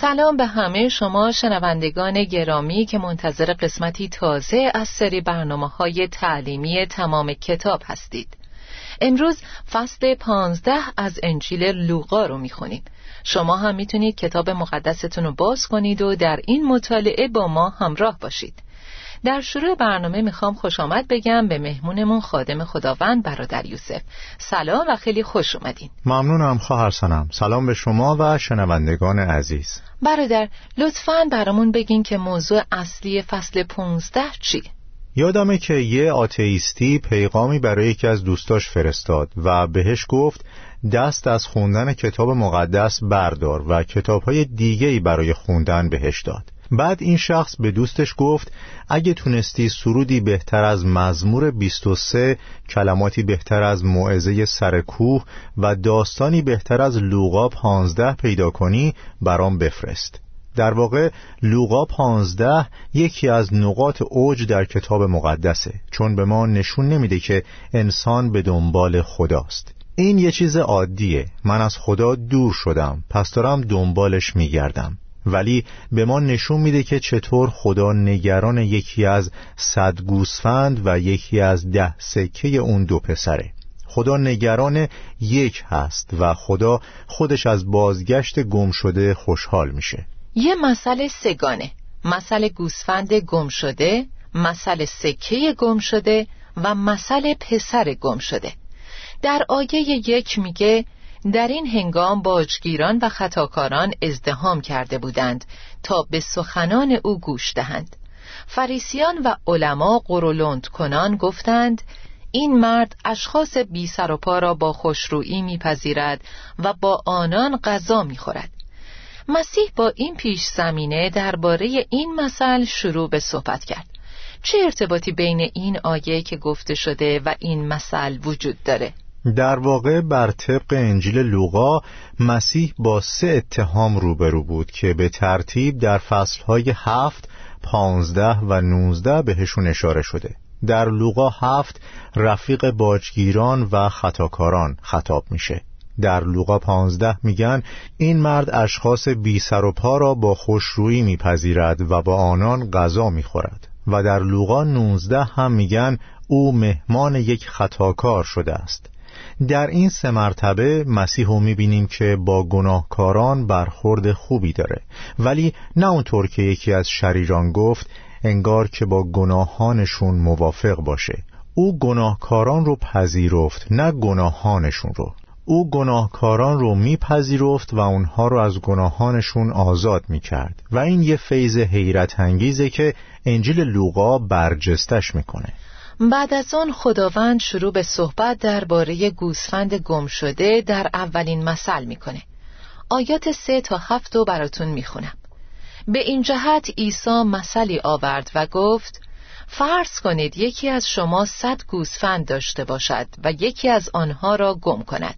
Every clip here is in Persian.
سلام به همه شما شنوندگان گرامی که منتظر قسمتی تازه از سری برنامه های تعلیمی تمام کتاب هستید. امروز فصل پانزده از انجیل لوقا رو می‌خونیم. شما هم می‌تونید کتاب مقدستون رو باز کنید و در این مطالعه با ما همراه باشید. در شروع برنامه می‌خوام خوش آمد بگم به مهمونمون خادم خداوند برادر یوسف. سلام و خیلی خوش اومدین. ممنونم خواهر سنم. سلام به شما و شنوندگان عزیز. برادر لطفا برامون بگین که موضوع اصلی فصل 15 چیه یادمه که یه آتئیستی پیغامی برای یکی از دوستاش فرستاد و بهش گفت دست از خوندن کتاب مقدس بردار و کتابهای دیگهی برای خوندن بهش داد. بعد این شخص به دوستش گفت اگه تونستی سرودی بهتر از مزمور 23 کلماتی بهتر از موعظه سرکوه و داستانی بهتر از لوقا 15 پیدا کنی برام بفرست. در واقع لوقا 15 یکی از نقاط اوج در کتاب مقدسه چون به ما نشون نمیده که انسان به دنبال خداست. این یه چیز عادیه. من از خدا دور شدم. پس دارم دنبالش میگردم. ولی به ما نشون میده که چطور خدا نگران یکی از صد گوسفند و یکی از ده سکه اون دو پسره. خدا نگران یک هست و خدا خودش از بازگشت گم شده خوشحال میشه. یه مسئله سگانه. مسئله گوسفند گم شده مسئله سکه گم شده و مسئله پسر گم شده. در آیه یک میگه در این هنگام باجگیران و خطاکاران ازدهام کرده بودند تا به سخنان او گوش دهند. فریسیان و علما قرولند کنان گفتند این مرد اشخاص بی سر و پا را با خوشرویی میپذیرد و با آنان غذا می‌خورد. مسیح با این پیش زمینه درباره این مسئله شروع به صحبت کرد. چه ارتباطی بین این آیه که گفته شده و این مسئله وجود داره؟ در واقع بر طبق انجیل لوقا مسیح با سه اتهام روبرو بود که به ترتیب در فصلهای هفت، پانزده و نوزده بهشون اشاره شده. در لوقا هفت رفیق باجگیران و خطاکاران خطاب میشه. در لوقا پانزده میگن این مرد اشخاص بی سر و پا را با خوشرویی میپذیرد و با آنان غذا می‌خورد. و در لوقا 19 هم میگن او مهمان یک خطاکار شده است. در این سه مرتبه مسیح رو می‌بینیم که با گناهکاران برخورد خوبی داره. ولی نه اونطور که یکی از شریران گفت انگار که با گناهانشون موافق باشه. او گناهکاران رو پذیرفت نه گناهانشون رو. او گناهکاران رو میپذیرفت و اونها رو از گناهانشون آزاد می‌کرد. و این یه فیض حیرت انگیزه که انجیل لوقا برجستش می‌کنه. بعد از آن خداوند شروع به صحبت درباره گوسفند گم شده در اولین مثل می‌کنه. آیات سه تا هفت رو براتون می‌خونم. به این جهت عیسی مثلی آورد و گفت فرض کنید یکی از شما صد گوسفند داشته باشد و یکی از آنها را گم کند.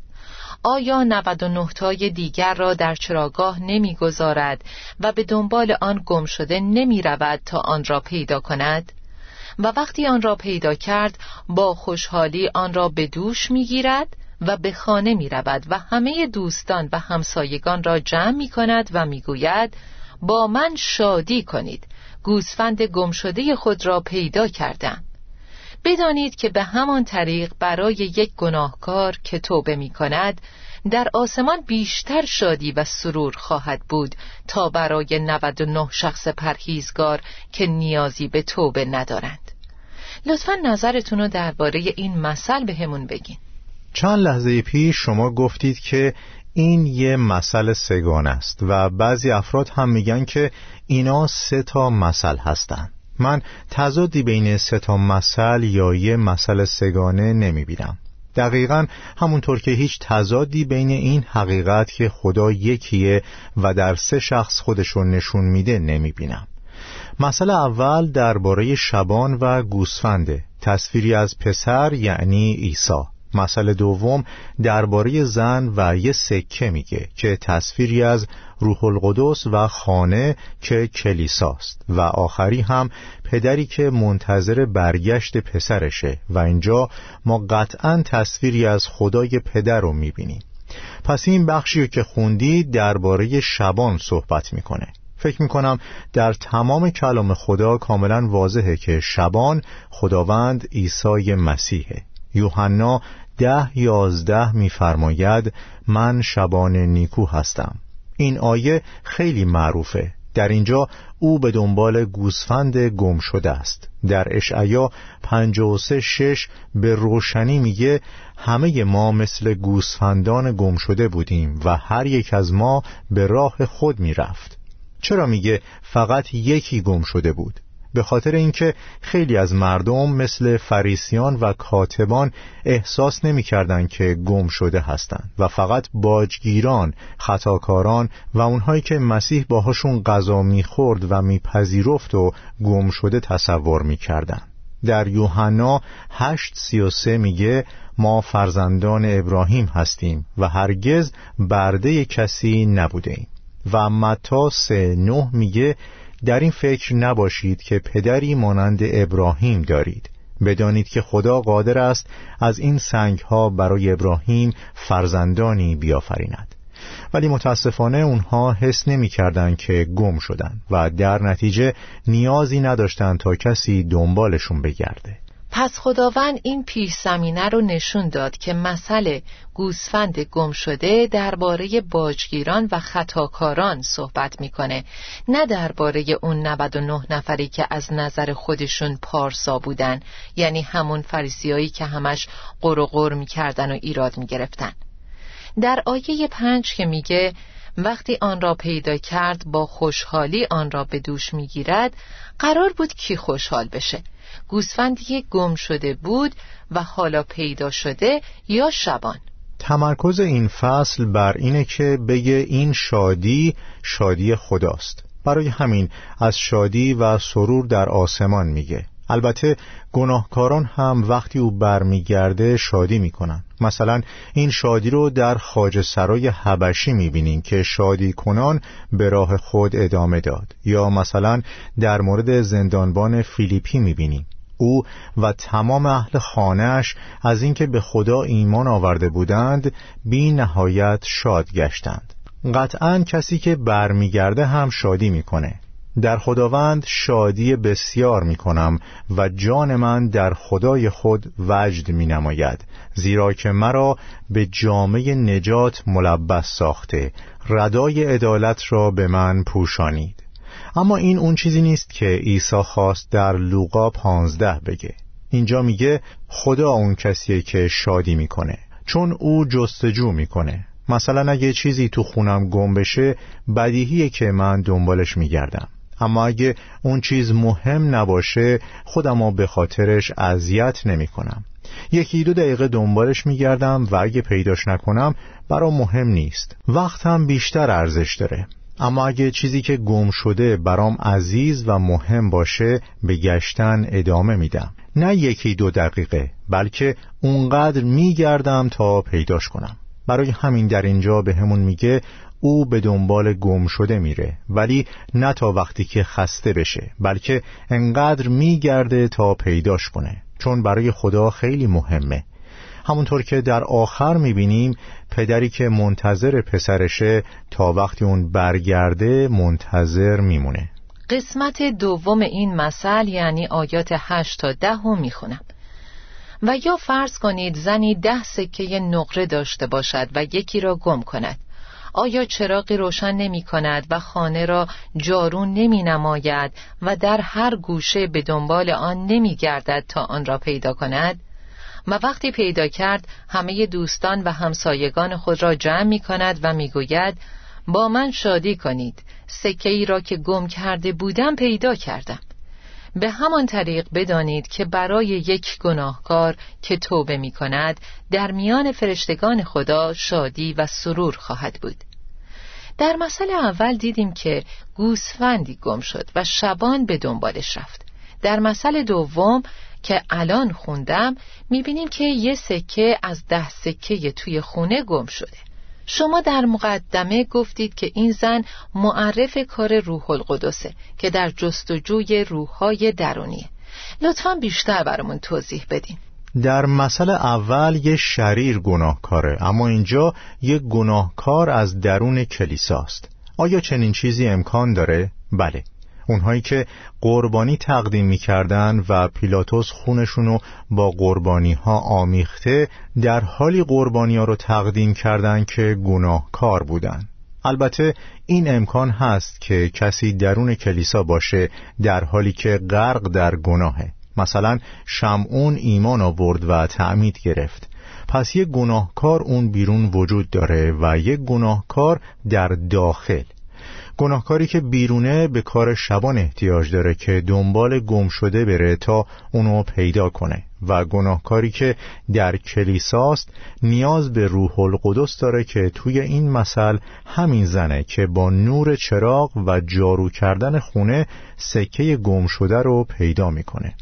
آیا 99 تای دیگر را در چراگاه نمی‌گذارد و به دنبال آن گم شده نمی رود تا آن را پیدا کند؟ و وقتی آن را پیدا کرد با خوشحالی آن را به دوش می گیرد و به خانه می رود و همه دوستان و همسایگان را جمع می کند و می گوید با من شادی کنید گوسفند گم شده خود را پیدا کردم. بدانید که به همان طریق برای یک گناهکار که توبه می کند در آسمان بیشتر شادی و سرور خواهد بود تا برای 99 شخص پرهیزگار که نیازی به توبه ندارند. لطفا نظرتون رو درباره این مثل به همون بگین. چند لحظه پیش شما گفتید که این یه مسئله سگان است و بعضی افراد هم میگن که اینا سه تا مسئل هستند. من تضادی بین سه تا مسئل یا یه مسئله سگانه نمی‌بینم. دقیقا همونطور که هیچ تضادی بین این حقیقت که خدا یکیه و در سه شخص خودشون نشون میده نمی‌بینم. مسئله اول درباره شبان و گوسفنده. تصویری از پسر یعنی عیسی. مسئله دوم درباره زن و یه سکه میگه که تصویری از روح القدس و خانه که کلیساست. و آخری هم پدری که منتظر برگشت پسرشه. و اینجا ما قطعا تصویری از خدای پدر رو می‌بینیم. پس این بخشی که خوندی درباره شبان صحبت می‌کنه. فکر می‌کنم در تمام کلام خدا کاملا واضحه که شبان خداوند عیسی مسیحه. یوحنا ده یازده میفرماید من شبان نیکو هستم. این آیه خیلی معروفه. در اینجا او به دنبال گوسفند گم شده است. در اشعیا 53 شش به روشنی میگه همه ما مثل گوسفندان گم شده بودیم و هر یک از ما به راه خود می‌رفت. چرا میگه فقط یکی گم شده بود به خاطر اینکه خیلی از مردم مثل فریسیان و کاتبان احساس نمی‌کردند که گم شده هستند و فقط باجگیران، خطاکاران و اونهایی که مسیح باهاشون غذا می‌خورد و میپذیرفت و گم شده تصور می‌کردند. در یوحنا 8:33 میگه ما فرزندان ابراهیم هستیم و هرگز برده کسی نبوده ایم و متا 3:9 میگه در این فکر نباشید که پدری مانند ابراهیم دارید. بدانید که خدا قادر است از این سنگ ها برای ابراهیم فرزندانی بیافریند. ولی متاسفانه اونها حس نمی کردن که گم شدن و در نتیجه نیازی نداشتند تا کسی دنبالشون بگرده. پس خداوند این پیش زمینه رو نشون داد که مسئله گوسفند گم شده درباره باجگیران و خطاکاران صحبت می‌کنه. نه درباره اون 99 نفری که از نظر خودشون پارسا بودن یعنی همون فریسیایی که همش قر می‌کردن و ایراد می‌گرفتن. در آیه پنج که میگه وقتی آن را پیدا کرد با خوشحالی آن را به دوش می‌گیرد قرار بود کی خوشحال بشه. گوسفندی که گم شده بود و حالا پیدا شده یا شبان. تمرکز این فصل بر اینه که بگه این شادی شادی خداست. برای همین از شادی و سرور در آسمان میگه. البته گناهکاران هم وقتی او برمیگرده شادی می‌کنن. مثلا این شادی رو در خاج سرای حبشی می‌بینیم که شادی کنان به راه خود ادامه داد. یا مثلا در مورد زندانبان فیلیپی می‌بینیم او و تمام اهل خانهش از اینکه به خدا ایمان آورده بودند بی نهایت شاد گشتند. قطعا کسی که برمیگرده هم شادی می‌کنه. در خداوند شادی بسیار می کنم و جان من در خدای خود وجد می نماید زیرا که مرا به جامعه نجات ملبس ساخته ردای عدالت را به من پوشانید. اما این اون چیزی نیست که عیسی خواست در لوقا پانزده بگه. اینجا میگه خدا اون کسیه که شادی می‌کنه چون او جستجو می‌کنه. مثلا اگه چیزی تو خونم گم بشه بدیهیه که من دنبالش میگردم. اما اگه اون چیز مهم نباشه خودمو به خاطرش اذیت نمی کنم یکی دو دقیقه دنبالش میگردم و اگه پیداش نکنم برام مهم نیست. وقتم بیشتر ارزش داره. اما اگه چیزی که گم شده برام عزیز و مهم باشه به گشتن ادامه میدم. نه یکی دو دقیقه بلکه اونقدر میگردم تا پیداش کنم. برای همین در اینجا به همون میگه او به دنبال گم شده میره ولی نه تا وقتی که خسته بشه بلکه انقدر میگرده تا پیداش کنه چون برای خدا خیلی مهمه. همونطور که در آخر می‌بینیم پدری که منتظر پسرشه تا وقتی اون برگرده منتظر میمونه. قسمت دوم این مثل یعنی آیات هشت تا ده رو می‌خونم. و یا فرض کنید زنی ده سکه نقره داشته باشد و یکی را گم کند. آیا چراغی روشن نمی کند و خانه را جارون نمی نماید و در هر گوشه به دنبال آن نمی گردد تا آن را پیدا کند؟ و وقتی پیدا کرد همه دوستان و همسایگان خود را جمع می کند و می گوید با من شادی کنید سکه ای را که گم کرده بودم پیدا کردم به همان طریق بدانید که برای یک گناهکار که توبه می کند در میان فرشتگان خدا شادی و سرور خواهد بود. در مسئله اول دیدیم که گوسفندی گم شد و شبان به دنبالش رفت. در مسئله دوم که الان خوندم می‌بینیم که یه سکه از ده سکه توی خونه گم شده. شما در مقدمه گفتید که این زن معرف کار روح القدسه که در جستجوی روحهای درونیه. لطفا بیشتر برامون توضیح بدین. در مسئله اول یه شریر گناهکاره اما اینجا یه گناهکار از درون کلیساست. آیا چنین چیزی امکان داره؟ بله. اونهایی که قربانی تقدیم می‌کردن و پیلاتوس خونشونو با قربانی ها آمیخته در حالی قربانی ها رو تقدیم کردن که گناهکار بودن. البته این امکان هست که کسی درون کلیسا باشه در حالی که غرق در گناهه. مثلا شمعون ایمان آورد و تعمید گرفت. پس یک گناهکار اون بیرون وجود داره و یک گناهکار در داخل. گناهکاری که بیرونه به کار شبان احتیاج داره که دنبال گم شده بره تا اونو پیدا کنه و گناهکاری که در کلیساست نیاز به روح القدس داره که توی این مثل همین زنه که با نور چراغ و جارو کردن خونه سکه گم شده رو پیدا می‌کنه.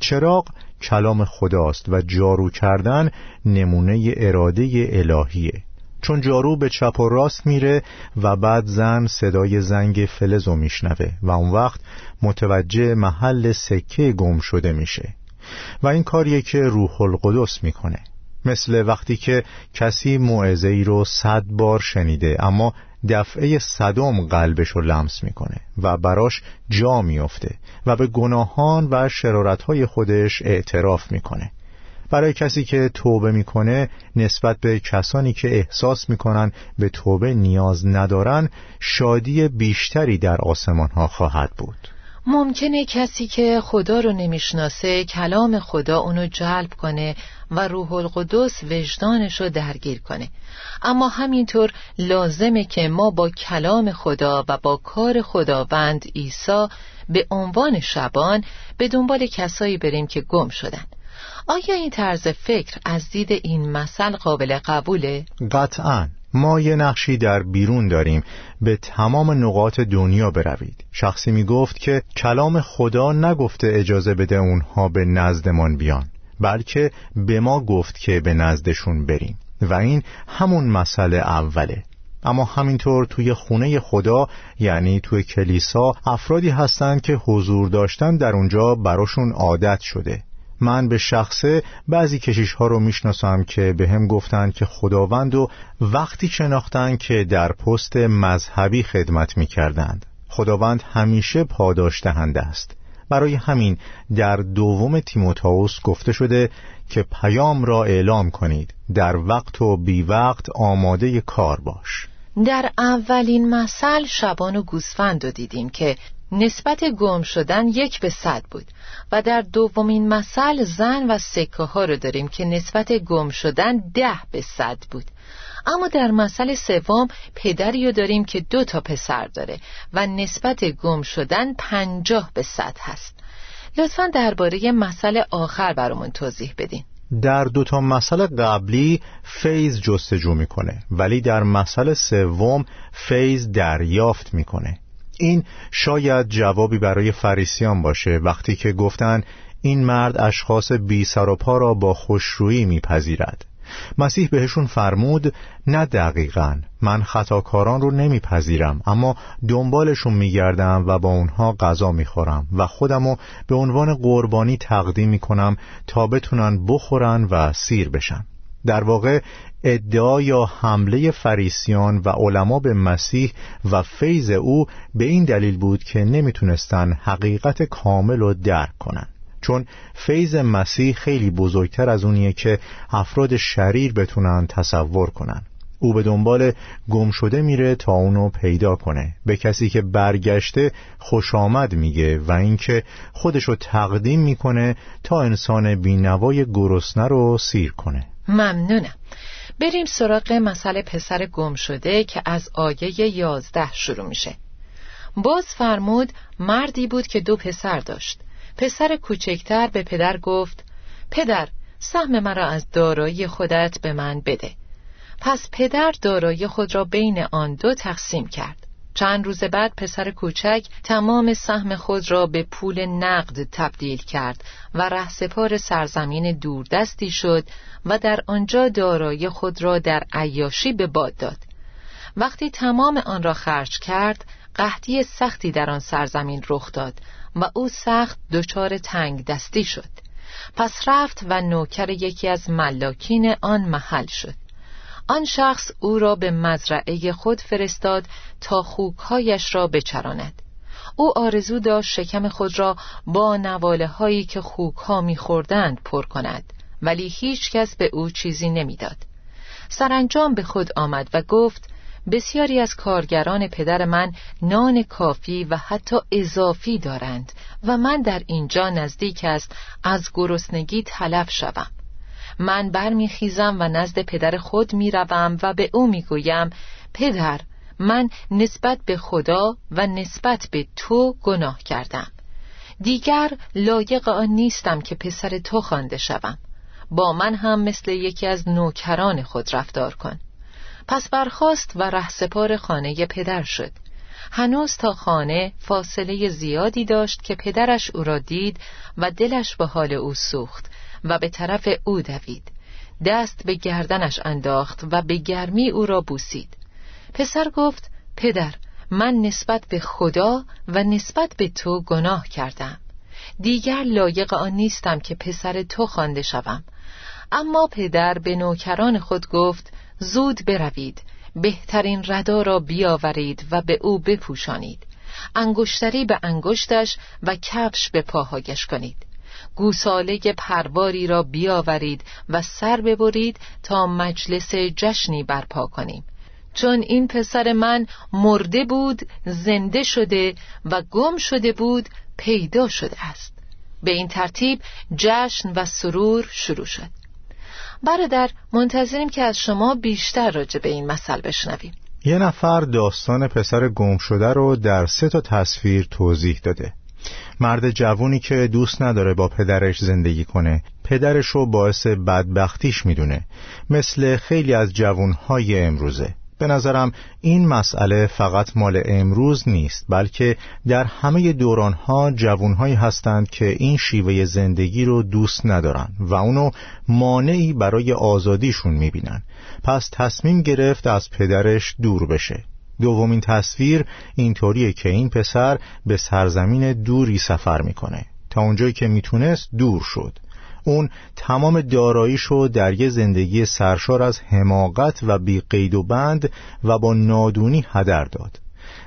چراغ کلام خداست و جارو کردن نمونه اراده الهیه. چون جارو به چپ و راست میره و بعد زن صدای زنگ فلزو میشنوه و اون وقت متوجه محل سکه گم شده میشه. و این کاریه که روح القدس می‌کنه. مثل وقتی که کسی موعظه ای رو صد بار شنیده اما دفعه صدم قلبش رو لمس می‌کنه و براش جا میفته و به گناهان و شرارتهای خودش اعتراف می‌کنه. برای کسی که توبه می‌کنه نسبت به کسانی که احساس می‌کنن به توبه نیاز ندارن شادی بیشتری در آسمان ها خواهد بود. ممکنه کسی که خدا رو نمی‌شناسه کلام خدا اونو جلب کنه و روح القدس وجدانش رو درگیر کنه. اما همینطور لازمه که ما با کلام خدا و با کار خداوند عیسی به عنوان شبان به دنبال کسایی بریم که گم شدن. آیا این طرز فکر از دید این مثل قابل قبوله؟ قطعا. ما یه نقشی در بیرون داریم. به تمام نقاط دنیا بروید. شخصی می گفت که کلام خدا نگفته اجازه بده اونها به نزدمان بیان بلکه به ما گفت که به نزدشون بریم. و این همون مسئله اوله. اما همینطور توی خونه خدا یعنی توی کلیسا افرادی هستند که حضور داشتن در اونجا براشون عادت شده. من به شخصه بعضی کشیش ها رو می‌شناسم که به هم گفتن که خداوند و وقتی شناختن که در پست مذهبی خدمت می‌کردند. خداوند همیشه پاداش دهنده است. برای همین در دوم تیموتائوس گفته شده که پیام را اعلام کنید. در وقت و بی وقت آماده کار باش. در اولین مثل شبان و گوسفند رو دیدیم که نسبت گم شدن یک به صد بود و در دومین مثل زن و سکه ها رو داریم که نسبت گم شدن ده به صد بود. اما در مسئله سوم پدری رو داریم که دو تا پسر داره و نسبت گم شدن پنجاه به صد هست. لطفا درباره مسئله آخر برامون توضیح بدین. در دو تا مسئله قبلی فیض جستجو می‌کنه ولی در مسئله سوم فیض دریافت می‌کنه. این شاید جوابی برای فریسیان باشه. وقتی که گفتن این مرد اشخاص بی سر و پا را با خوشرویی میپذیرد. مسیح بهشون فرمود نه دقیقا من خطاکاران رو نمیپذیرم اما دنبالشون میگردم و با اونها غذا می‌خورم و خودمو به عنوان قربانی تقدیم می‌کنم تا بتونن بخورن و سیر بشن. در واقع ادعا یا حمله فریسیان و علما به مسیح و فیض او به این دلیل بود که نمی‌تونستن حقیقت کامل رو درک کنن. چون فیض مسیح خیلی بزرگتر از اونیه که افراد شریر بتونن تصور کنن. او به دنبال گم شده میره تا اونو پیدا کنه. به کسی که برگشته خوش آمد میگه و اینکه خودشو تقدیم می‌کنه تا انسان بینوای گرسنه رو سیر کنه. ممنونم. بریم سراغ مسئله پسر گم شده که از آیه یازده شروع میشه. باز فرمود مردی بود که دو پسر داشت. پسر کوچکتر به پدر گفت پدر سهم مرا از دارایی خودت به من بده. پس پدر دارایی خود را بین آن دو تقسیم کرد. چند روز بعد پسر کوچک تمام سهم خود را به پول نقد تبدیل کرد و رهسپار سرزمین دوردستی شد و در آنجا دارایی خود را در عیاشی به باد داد. وقتی تمام آن را خرج کرد قحطی سختی در آن سرزمین رخ داد و او سخت دچار تنگ دستی شد. پس رفت و نوکر یکی از ملاکین آن محل شد. آن شخص او را به مزرعه خود فرستاد تا خوکهایش را بچراند او آرزو داشت شکم خود را با نواله هایی که خوک ها میخوردند پر کند ولی هیچ کس به او چیزی نمی‌داد. سرانجام به خود آمد و گفت بسیاری از کارگران پدر من نان کافی و حتی اضافی دارند و من در اینجا نزدیک است از گرسنگی تلف شوم من برمیخیزم و نزد پدر خود می‌روم و به او می‌گویم پدر من نسبت به خدا و نسبت به تو گناه کردم. دیگر لایق آن نیستم که پسر تو خوانده شوم. با من هم مثل یکی از نوکران خود رفتار کن. پس برخاست و رهسپار خانه پدر شد. هنوز تا خانه فاصله زیادی داشت که پدرش او را دید و دلش به حال او سوخت. و به طرف او دوید. دست به گردنش انداخت و به گرمی او را بوسید. پسر گفت پدر من نسبت به خدا و نسبت به تو گناه کردم. دیگر لایق آن نیستم که پسر تو خوانده شوم. اما پدر به نوکران خود گفت زود بروید بهترین ردا را بیاورید و به او بپوشانید. انگشتری به انگشتش و کفش به پاهایش کنید. گوساله پرواری را بیاورید و سر ببرید تا مجلس جشنی برپا کنیم. چون این پسر من مرده بود زنده شده و گم شده بود پیدا شده است. به این ترتیب جشن و سرور شروع شد. برادر منتظریم که از شما بیشتر راجع به این مسئله بشنویم. یه نفر داستان پسر گم شده رو در سه تا تصویر توضیح داده. مرد جوونی که دوست نداره با پدرش زندگی کنه. پدرش رو باعث بدبختیش می‌دونه. مثل خیلی از جوونهای امروزه. به نظرم این مسئله فقط مال امروز نیست بلکه در همه دورانها جوانهایی هستند که این شیوه زندگی رو دوست ندارن و اونو مانعی برای آزادیشون می‌بینن. پس تصمیم گرفت از پدرش دور بشه. دومین تصویر اینطوریه که این پسر به سرزمین دوری سفر می‌کنه. تا اونجایی که می‌تونست دور شد. اون تمام داراییشو در یه زندگی سرشار از حماقت و بی قید و بند و با نادونی هدر داد.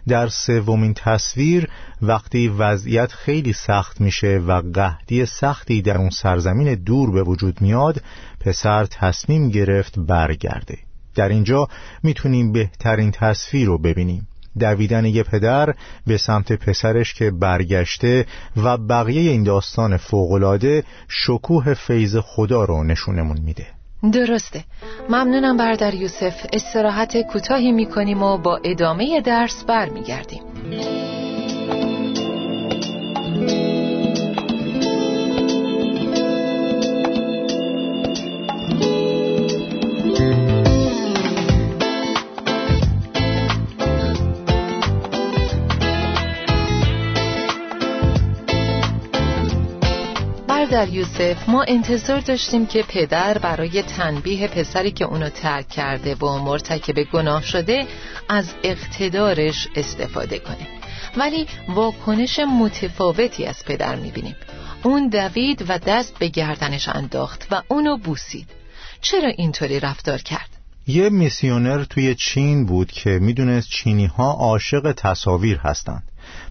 در سومین تصویر وقتی وضعیت خیلی سخت میشه و قهدی سختی در اون سرزمین دور به وجود میاد پسر تصمیم گرفت برگرده. در اینجا می‌تونیم بهترین تصویر رو ببینیم. دویدن یه پدر به سمت پسرش که برگشته و بقیه این داستان فوقلاده شکوه فیض خدا رو نشونمون میده. درسته. ممنونم بردر یوسف. استراحت کوتاهی می‌کنیم و با ادامه درس برمیگردیم. در یوسف ما انتظار داشتیم که پدر برای تنبیه پسری که اونو ترک کرده و مرتکب گناه شده از اقتدارش استفاده کنه. ولی واکنش متفاوتی از پدر می‌بینیم. اون دوید و دست به گردنش انداخت و اونو بوسید. چرا اینطوری رفتار کرد؟ یه میسیونر توی چین بود که می‌دونست چینی ها عاشق تصاویر هستند.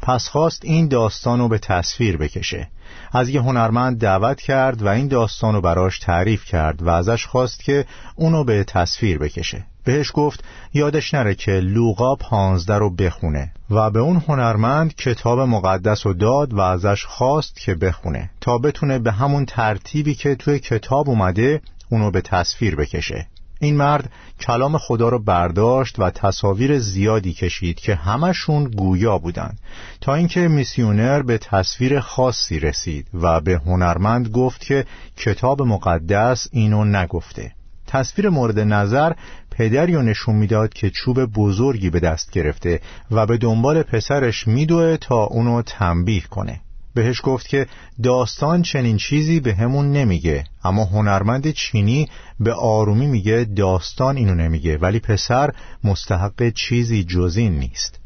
پس خواست این داستان رو به تصویر بکشه. از یه هنرمند دعوت کرد و این داستان رو براش تعریف کرد و ازش خواست که اونو به تصویر بکشه. بهش گفت یادش نره که لوقا پانزده رو بخونه. و به اون هنرمند کتاب مقدس رو داد و ازش خواست که بخونه تا بتونه به همون ترتیبی که توی کتاب اومده اونو به تصویر بکشه. این مرد کلام خدا رو برداشت و تصاویر زیادی کشید که همشون گویا بودند. تا اینکه میسیونر به تصویر خاصی رسید و به هنرمند گفت که کتاب مقدس اینو نگفته. تصویر مورد نظر پدری رو نشون می‌داد که چوب بزرگی به دست گرفته و به دنبال پسرش میدوه تا اونو تنبیه کنه. بهش گفت که داستان چنین چیزی به همون نمیگه اما هنرمند چینی به آرومی میگه داستان اینو نمیگه ولی پسر مستحق چیزی جزین نیست.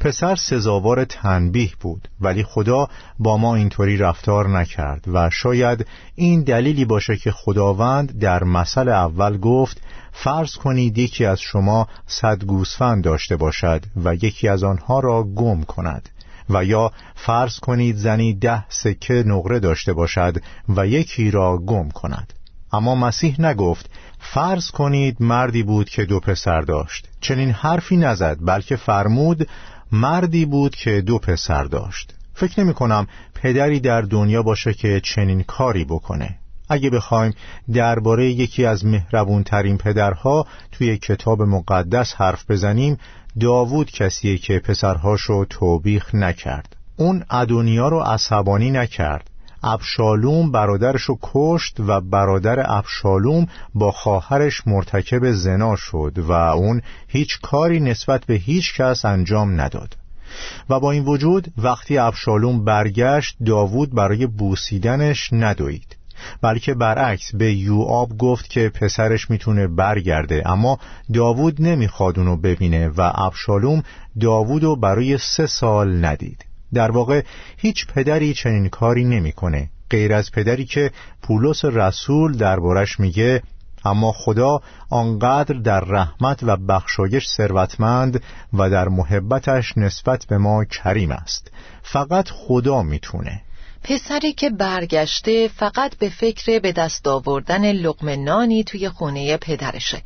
پسر سزاوار تنبیه بود ولی خدا با ما اینطوری رفتار نکرد و شاید این دلیلی باشه که خداوند در مثل اول گفت فرض کنید یکی از شما صد گوسفند داشته باشد و یکی از آنها را گم کند. و یا فرض کنید زنی ده سکه نقره داشته باشد و یکی را گم کند. اما مسیح نگفت فرض کنید مردی بود که دو پسر داشت. چنین حرفی نزد بلکه فرمود مردی بود که دو پسر داشت. فکر نمی کنم پدری در دنیا باشه که چنین کاری بکنه. اگه بخوایم درباره یکی از مهربونترین پدرها توی کتاب مقدس حرف بزنیم داوود کسیه که پسرهاشو توبیخ نکرد. اون ادونیا رو عصبانی نکرد. ابشالوم برادرشو کشت و برادر ابشالوم با خواهرش مرتکب زنا شد و اون هیچ کاری نسبت به هیچ کس انجام نداد. و با این وجود وقتی ابشالوم برگشت داوود برای بوسیدنش ندوید. بلکه برعکس به یوآب گفت که پسرش می‌تونه برگرده اما داوود نمی‌خواد اونو ببینه و ابشالوم داوودو برای سه سال ندید. در واقع هیچ پدری چنین کاری نمی‌کنه غیر از پدری که پولس رسول دربارش میگه اما خدا آنقدر در رحمت و بخشایش ثروتمند و در محبتش نسبت به ما کریم است. فقط خدا می‌تونه. پسری که برگشته فقط به فکر به دست آوردن لقمه نانی توی خونه پدرشه.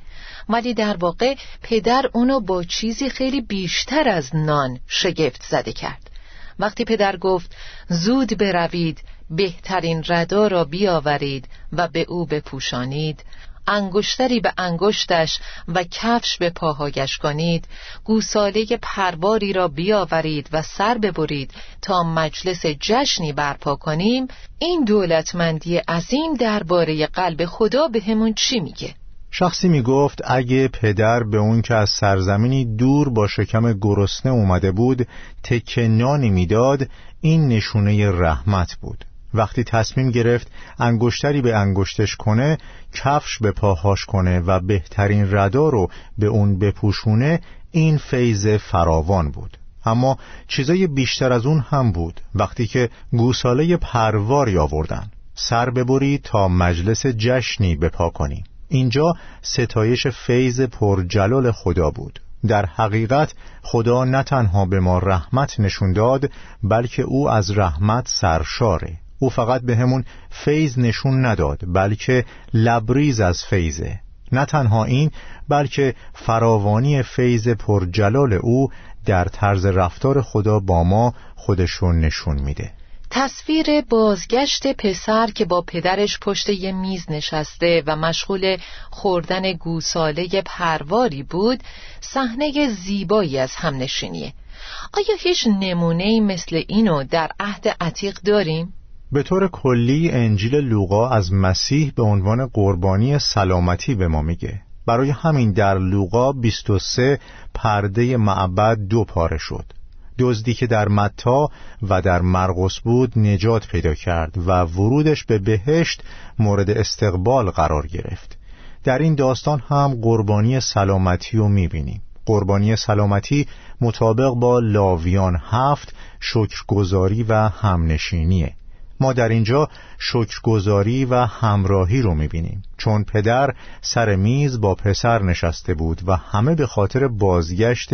ولی در واقع پدر اونو با چیزی خیلی بیشتر از نان شگفت زده کرد. وقتی پدر گفت زود بروید بهترین ردا را بیاورید و به او بپوشانید انگشتری به انگشتش و کفش به پاهایش کنید گوساله پرواری را بیاورید و سر ببرید تا مجلس جشنی برپا کنیم. این دولتمندی عظیم درباره قلب خدا به همون چی میگه؟ شخصی می‌گفت اگه پدر به اون که از سرزمینی دور با شکم گرسنه اومده بود تکه نانی می‌داد این نشونه رحمت بود. وقتی تصمیم گرفت انگشتری به انگشتش کنه کفش به پاهاش کنه و بهترین ردا رو به اون بپوشونه این فیض فراوان بود. اما چیزای بیشتر از اون هم بود. وقتی که گوساله پرواری آوردن سر ببری تا مجلس جشنی بپا کنی. اینجا ستایش فیض پرجلال خدا بود. در حقیقت خدا نه تنها به ما رحمت نشون داد بلکه او از رحمت سرشاره. او فقط به همون فیض نشون نداد بلکه لبریز از فیضه. نه تنها این بلکه فراوانی فیض پرجلال او در طرز رفتار خدا با ما خودشون نشون میده. تصویر بازگشت پسر که با پدرش پشت یه میز نشسته و مشغول خوردن گوساله پرواری بود صحنه زیبایی از همنشینیه آیا هیچ نمونه مثل اینو در عهد عتیق داریم؟ به طور کلی انجیل لوقا از مسیح به عنوان قربانی سلامتی به ما میگه. برای همین در لوقا 23 پرده معبد دو پاره شد. دزدی که در متا و در مرقس بود نجات پیدا کرد و ورودش به بهشت مورد استقبال قرار گرفت. در این داستان هم قربانی سلامتی رو می‌بینیم. قربانی سلامتی مطابق با لاویان هفت شکرگزاری و همنشینیه. ما در اینجا شکرگزاری و همراهی رو می‌بینیم چون پدر سر میز با پسر نشسته بود و همه به خاطر بازگشت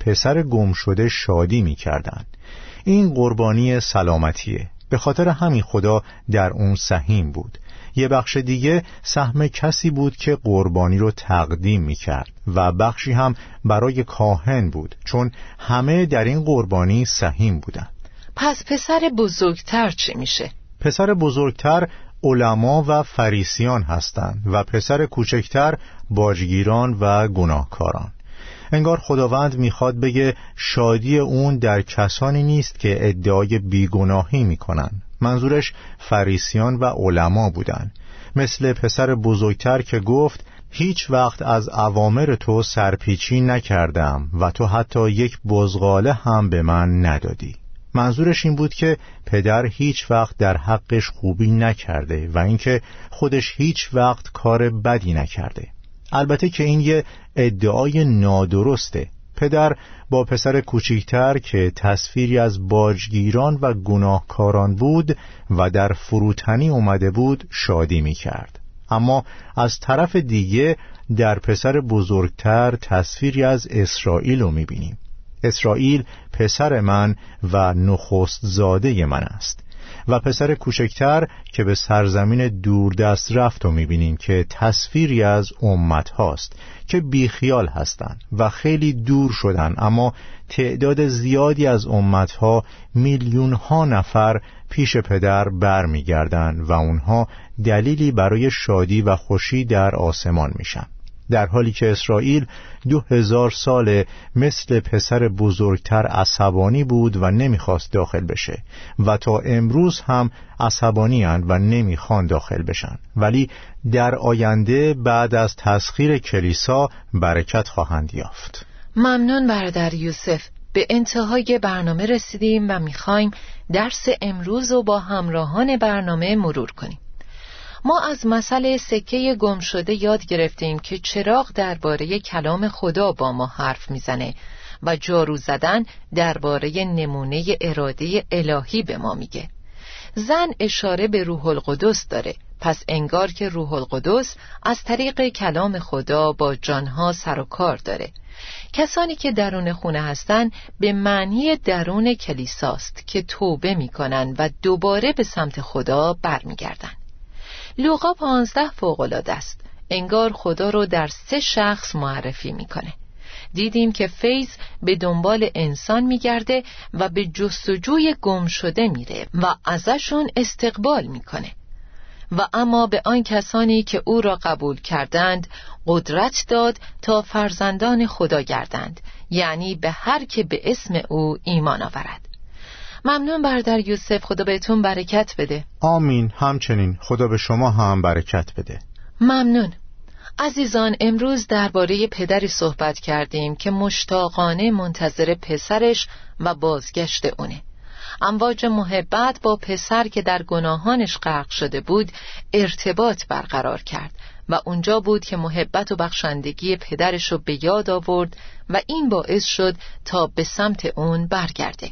پسر گم شده شادی می‌کردند. این قربانی سلامتیه به خاطر همین خدا در اون سهیم بود یه بخش دیگه سهم کسی بود که قربانی رو تقدیم می کرد و بخشی هم برای کاهن بود چون همه در این قربانی سهیم بودند. پس پسر بزرگتر چی میشه؟ پسر بزرگتر علما و فریسیان هستند و پسر کوچکتر باجگیران و گناهکاران. انگار خداوند می‌خواد بگه شادی اون در کسانی نیست که ادعای بیگناهی می‌کنن. منظورش فریسیان و علما بودن. مثل پسر بزرگتر که گفت هیچ وقت از اوامر تو سرپیچی نکردم و تو حتی یک بزغاله هم به من ندادی. منظورش این بود که پدر هیچ وقت در حقش خوبی نکرده و اینکه خودش هیچ وقت کار بدی نکرده البته که این یه ادعای نادرسته پدر با پسر کوچیکتر که تصویری از باجگیران و گناهکاران بود و در فروتنی اومده بود شادی می کرد. اما از طرف دیگه در پسر بزرگتر تصویری از اسرائیل رو می بینیم. اسرائیل پسر من و نخست زاده من است. و پسر کوچکتر که به سرزمین دوردست رفت و می‌بینیم که تصویری از امت هاست که بیخیال هستند و خیلی دور شدن اما تعداد زیادی از امت ها میلیون ها نفر پیش پدر برمیگردند و اونها دلیلی برای شادی و خوشی در آسمان میشن. در حالی که اسرائیل دو هزار سال مثل پسر بزرگتر عصبانی بود و نمی‌خواست داخل بشه و تا امروز هم عصبانی و نمی‌خوان داخل بشن. ولی در آینده بعد از تسخیر کلیسا برکت خواهند یافت. ممنون برادر یوسف. به انتهای برنامه رسیدیم و می‌خوایم درس امروز رو با همراهان برنامه مرور کنیم. ما از مسئله سکه گم شده یاد گرفتیم که چراغ درباره کلام خدا با ما حرف می‌زنه و جارو زدن درباره نمونه اراده الهی به ما میگه. زن اشاره به روح القدس داره. پس انگار که روح القدس از طریق کلام خدا با جانها سر و کار داره. کسانی که درون خونه هستند به معنی درون کلیساست که توبه می‌کنن و دوباره به سمت خدا برمیگردن. لوقا پانزده فوقالعاده است. انگار خدا رو در سه شخص معرفی می‌کنه. دیدیم که فیض به دنبال انسان میگرده و به جستجوی گم شده میره و ازشون استقبال می‌کنه. و اما به آن کسانی که او را قبول کردند قدرت داد تا فرزندان خدا گردند. یعنی به هر که به اسم او ایمان آورد. ممنون برادر یوسف خدا بهتون برکت بده. آمین. همچنین. خدا به شما هم برکت بده. ممنون. عزیزان امروز درباره پدری صحبت کردیم که مشتاقانه منتظر پسرش و بازگشت اونه. امواج محبت با پسر که در گناهانش غرق شده بود ارتباط برقرار کرد و اونجا بود که محبت و بخشندگی پدرش رو به یاد آورد و این باعث شد تا به سمت اون برگرده.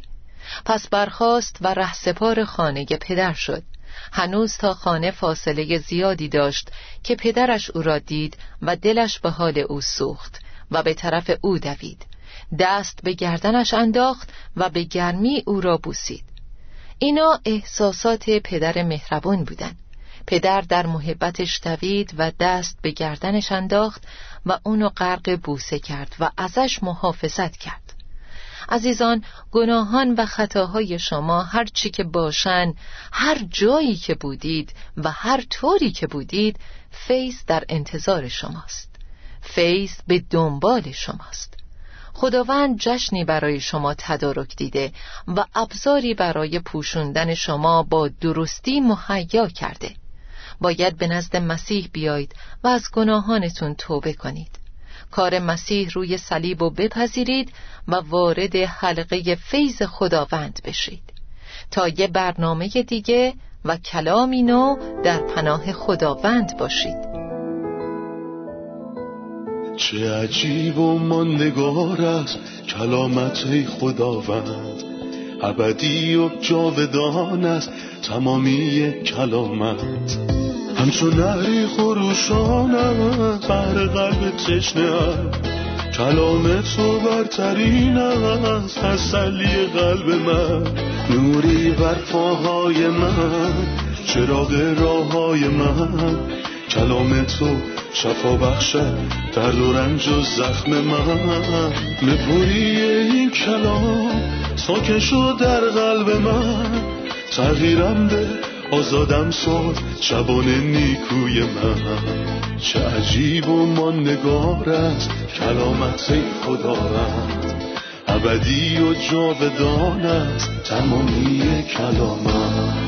پس برخاست و رهسپار خانه پدر شد. هنوز تا خانه فاصله زیادی داشت که پدرش او را دید و دلش به حال او سوخت و به طرف او دوید. دست به گردنش انداخت و به گرمی او را بوسید. اینا احساسات پدر مهربون بودند پدر در محبتش دوید و دست به گردنش انداخت و اونو غرق بوسه کرد و ازش محافظت کرد. عزیزان گناهان و خطاهای شما هر چی که باشن هر جایی که بودید و هر طوری که بودید فیض در انتظار شماست. فیض به دنبال شماست. خداوند جشنی برای شما تدارک دیده و ابزاری برای پوشوندن شما با درستی مهیا کرده. باید به نزد مسیح بیایید و از گناهانتون توبه کنید. کار مسیح روی صلیب و بپذیرید و وارد حلقه فیض خداوند بشید. تا یه برنامه دیگه و کلامی نو در پناه خداوند باشید. چه عجیب و ماندگار است کلامت خداوند. ابدی و جاودان است تمامی کلامت. همچون نهری خروشان است بر قلب تشنه. کلام تو برترین است تسلی قلب من. نوری بر پاهای من چراغ راه های من. کلام تو شفا بخشد درد و رنج و زخم من. نپوری این کلام ساکن شد در قلب من. تغییرم به آزادم ساد شبان نیکوی من. چه عجیب و ماندگار است کلامت خدا رد ابدی و جاودان است تمامی کلامت.